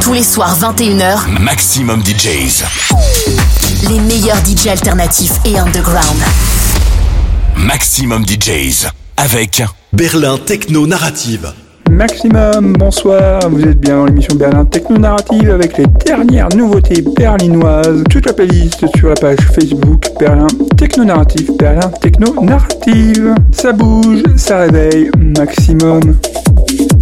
Tous les soirs 21h, Maximum DJs. les meilleurs DJ alternatifs et underground. Maximum DJs. Avec Berlin Techno Narrative. Maximum, bonsoir, vous êtes bien dans l'émission Berlin Techno Narrative avec les dernières nouveautés berlinoises. Toute la playlist sur la page Facebook Berlin Techno Narrative, Berlin Techno Narrative. Ça bouge, ça réveille, maximum. Maximum,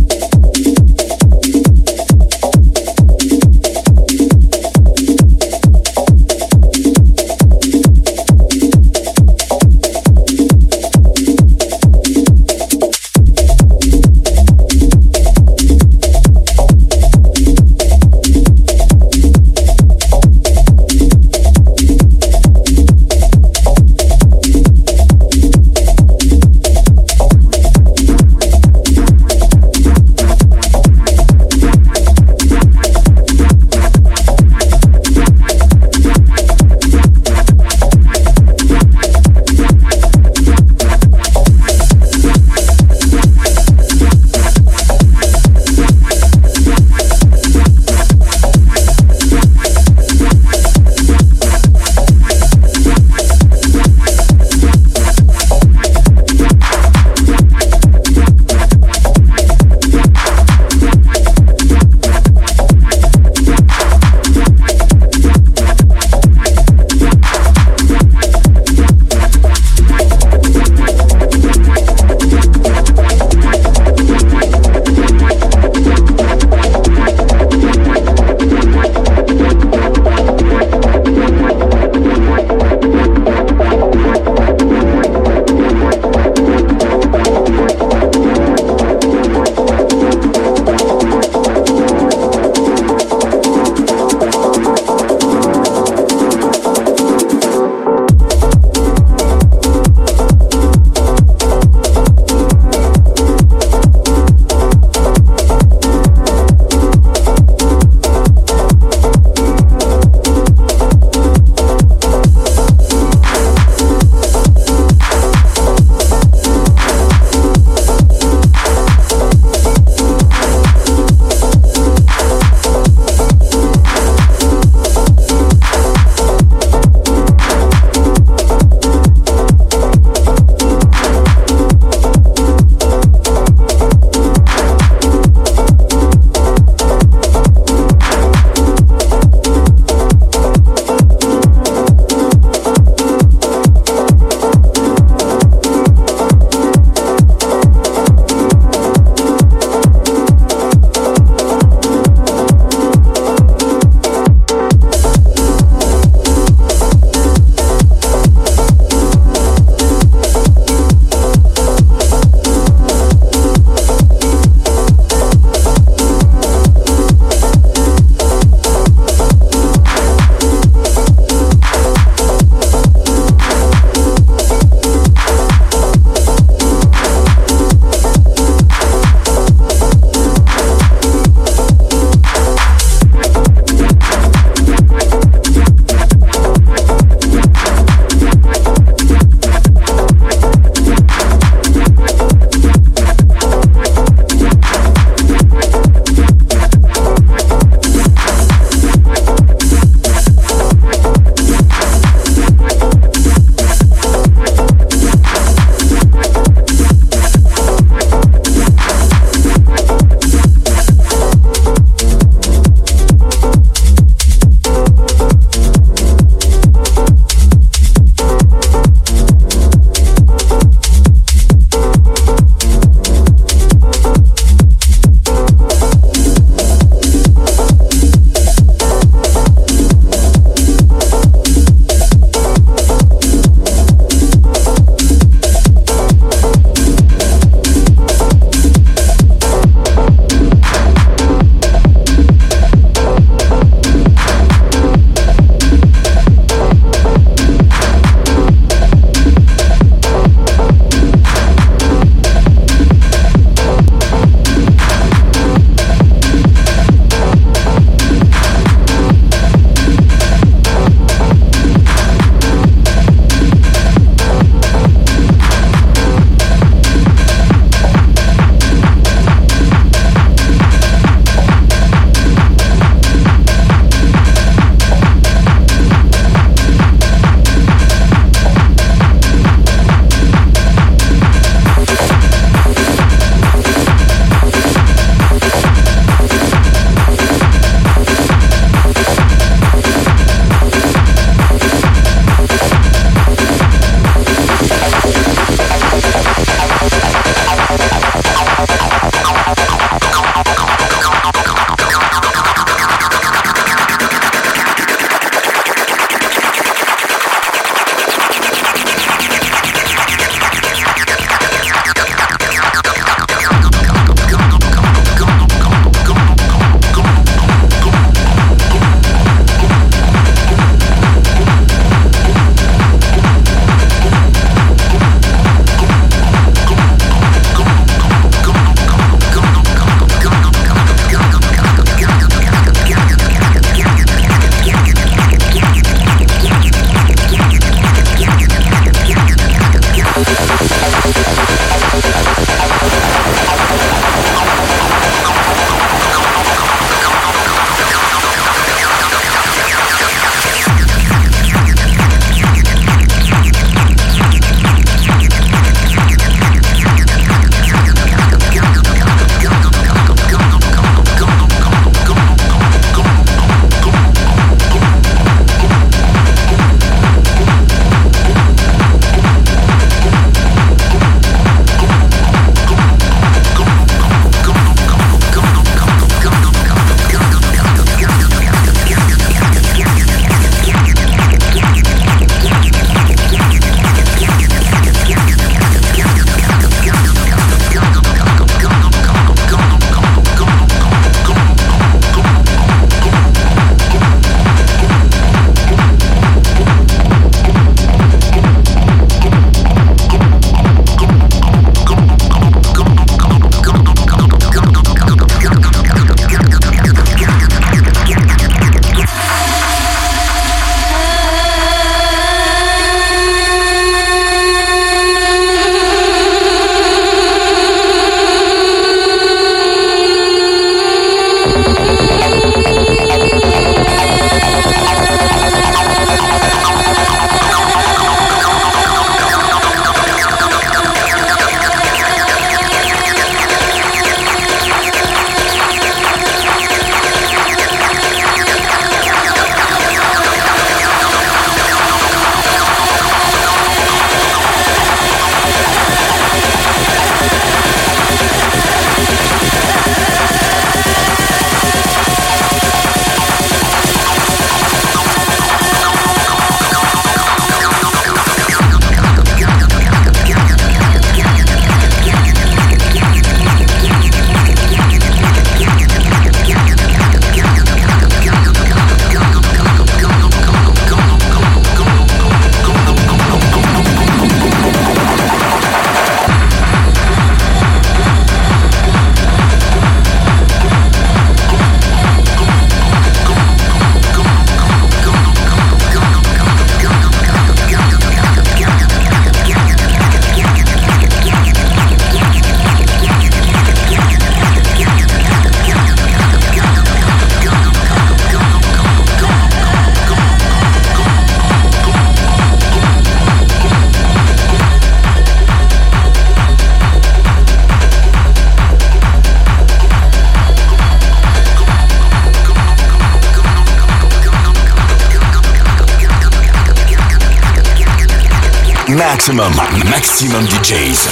maximum DJs.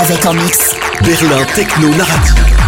Avec en mix. Berlin Techno Narrative.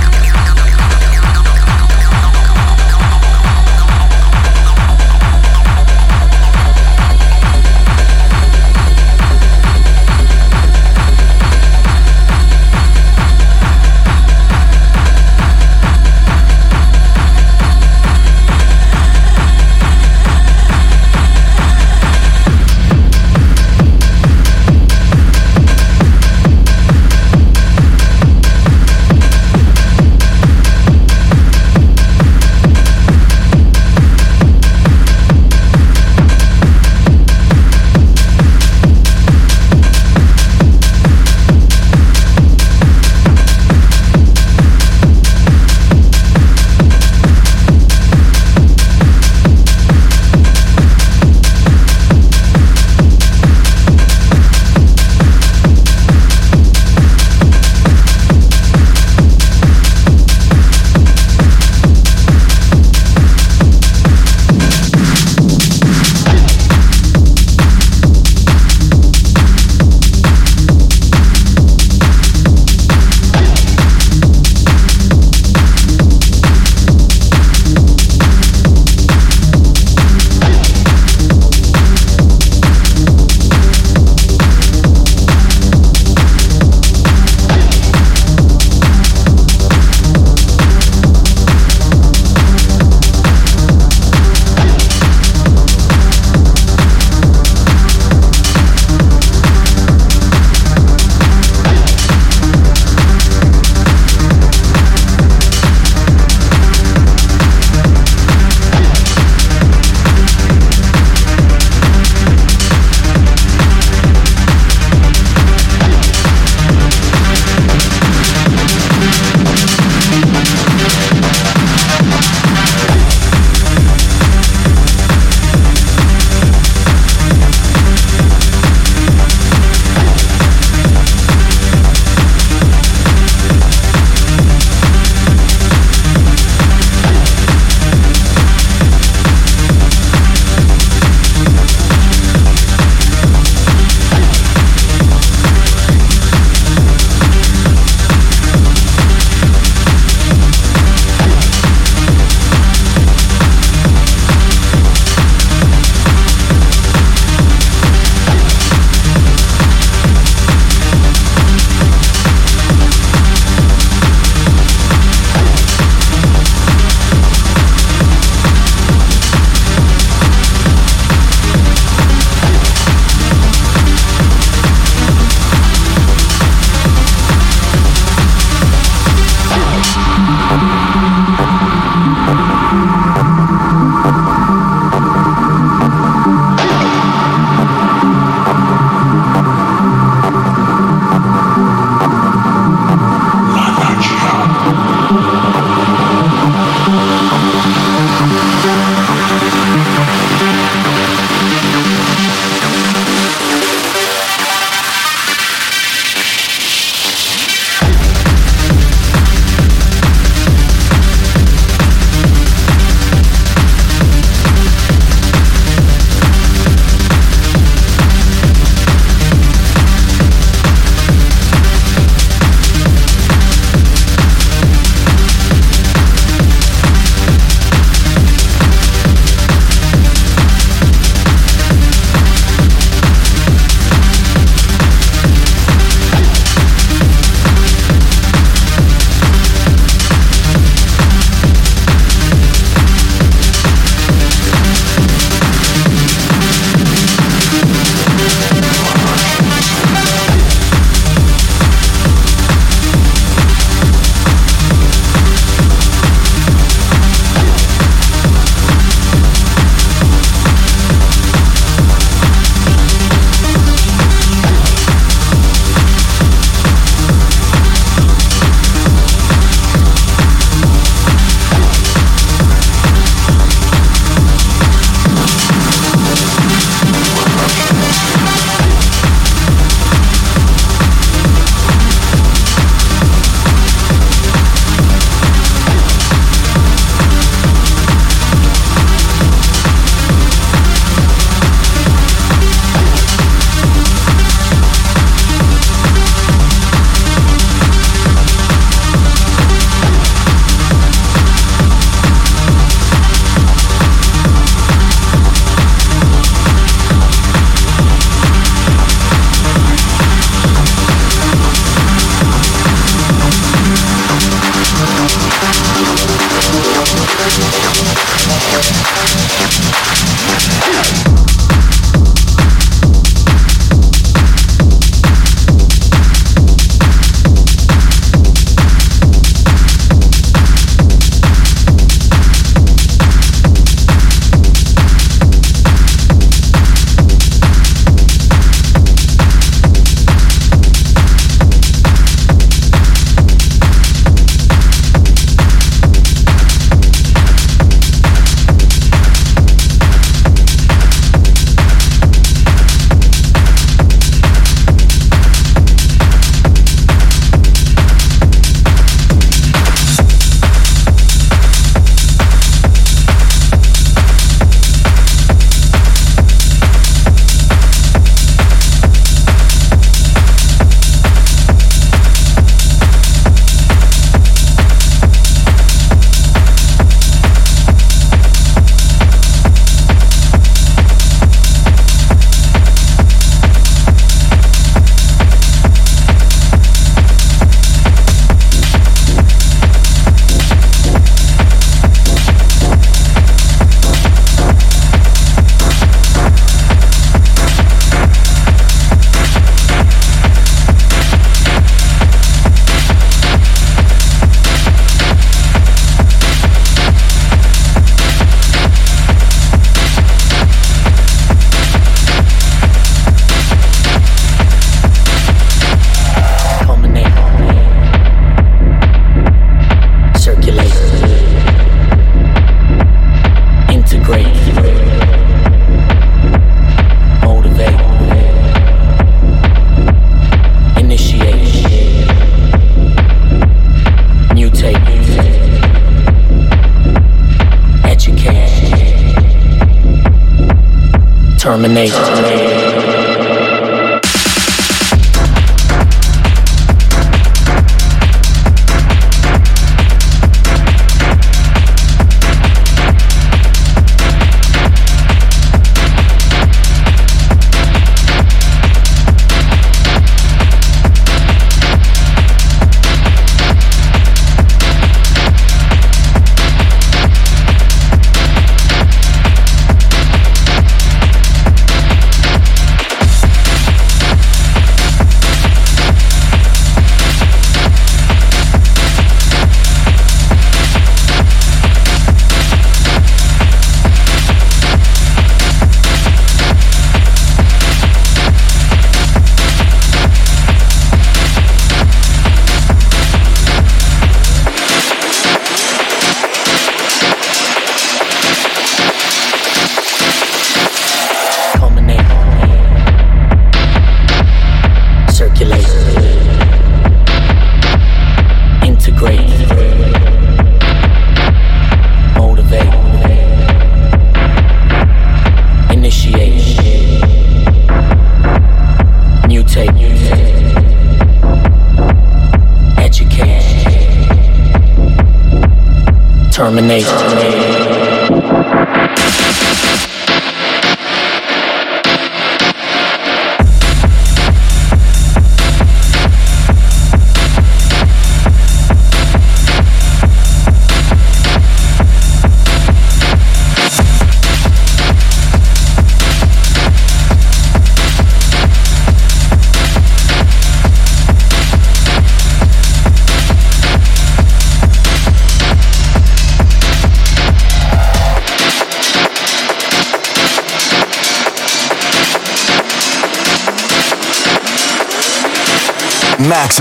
lemonade.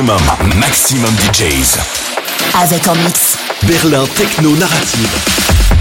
Maximum, maximum DJs. Avec en mix. Berlin Techno Narrative.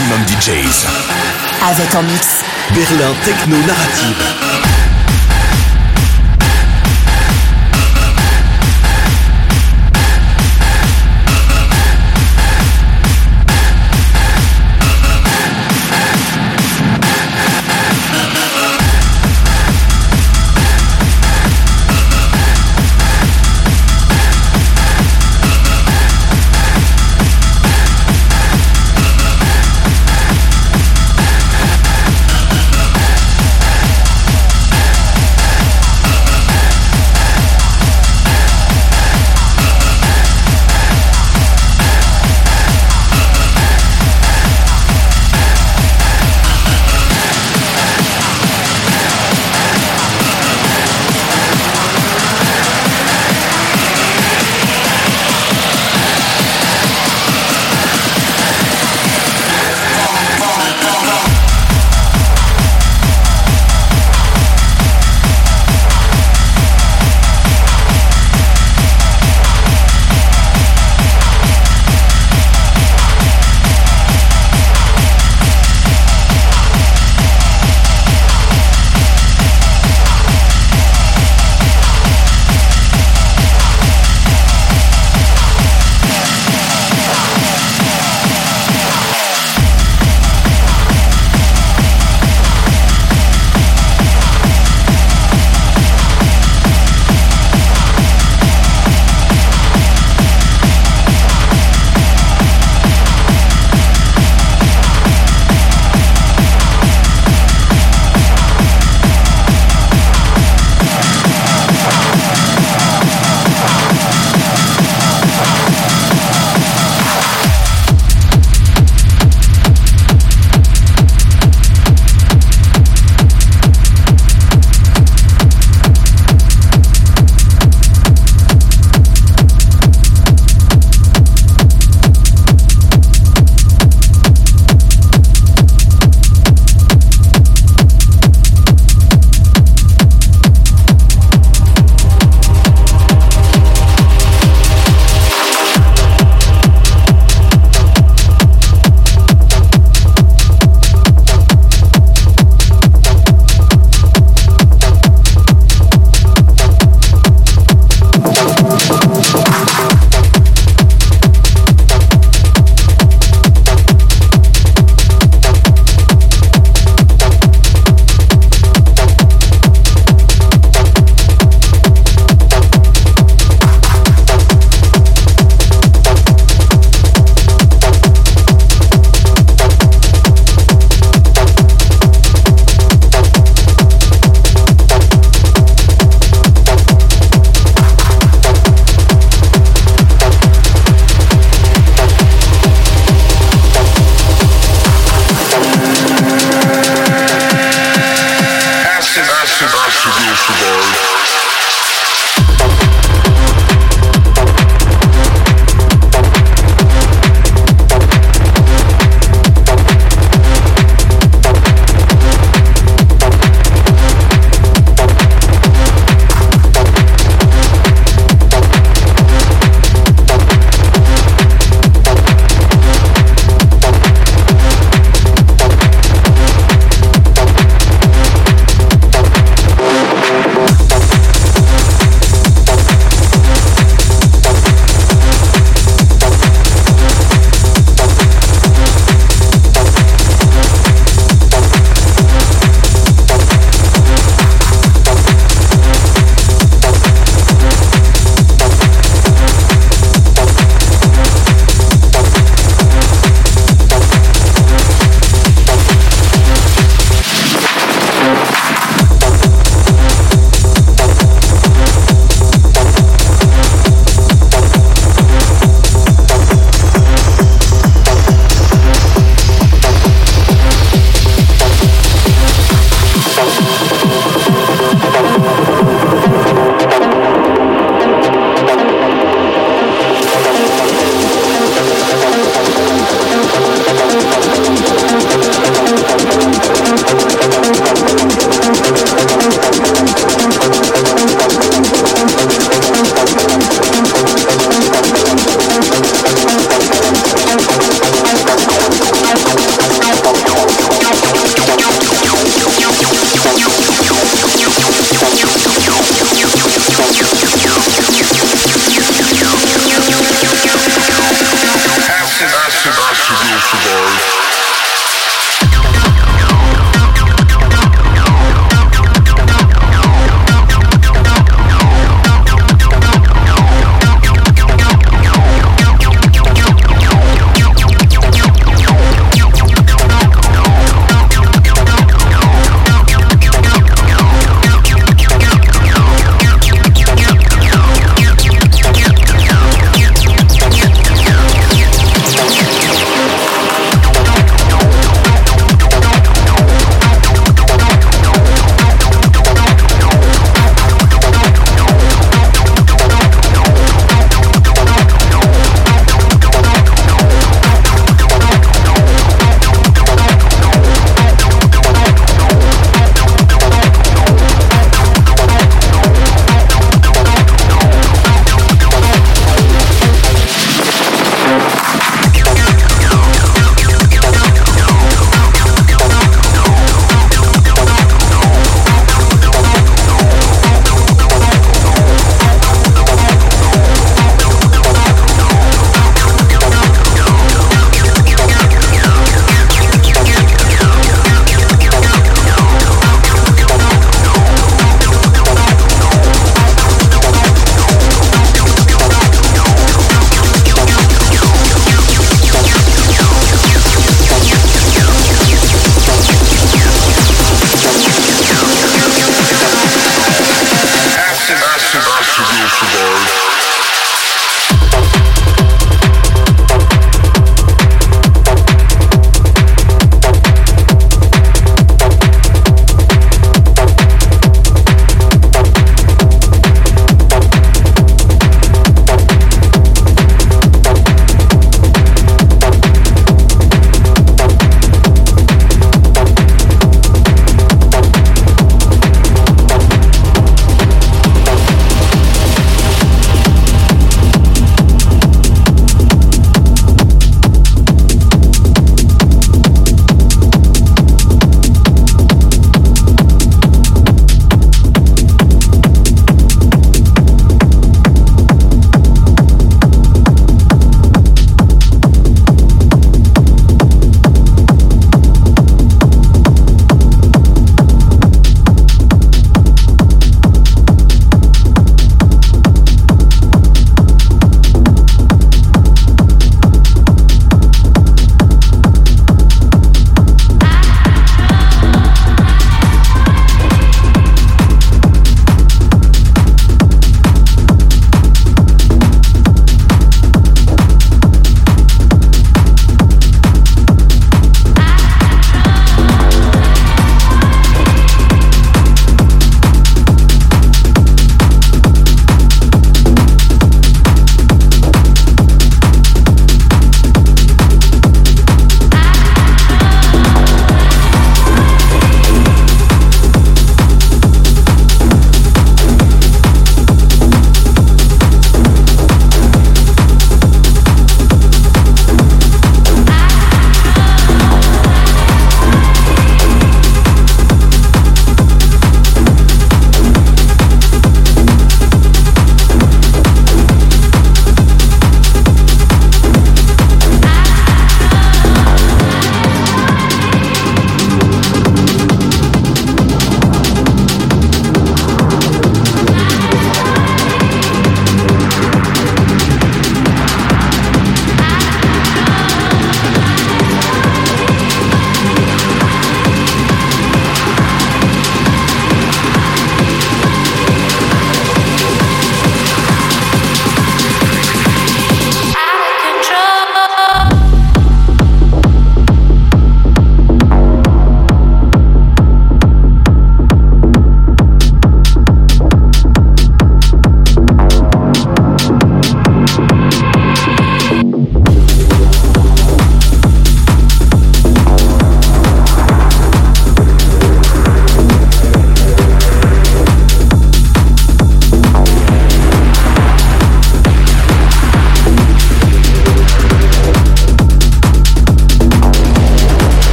Maximum DJs. Avec en mix. Berlin Techno Narrative.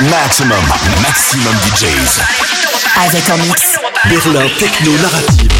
Maximum, maximum DJs. Avec en mix. Berlin Techno Narrative.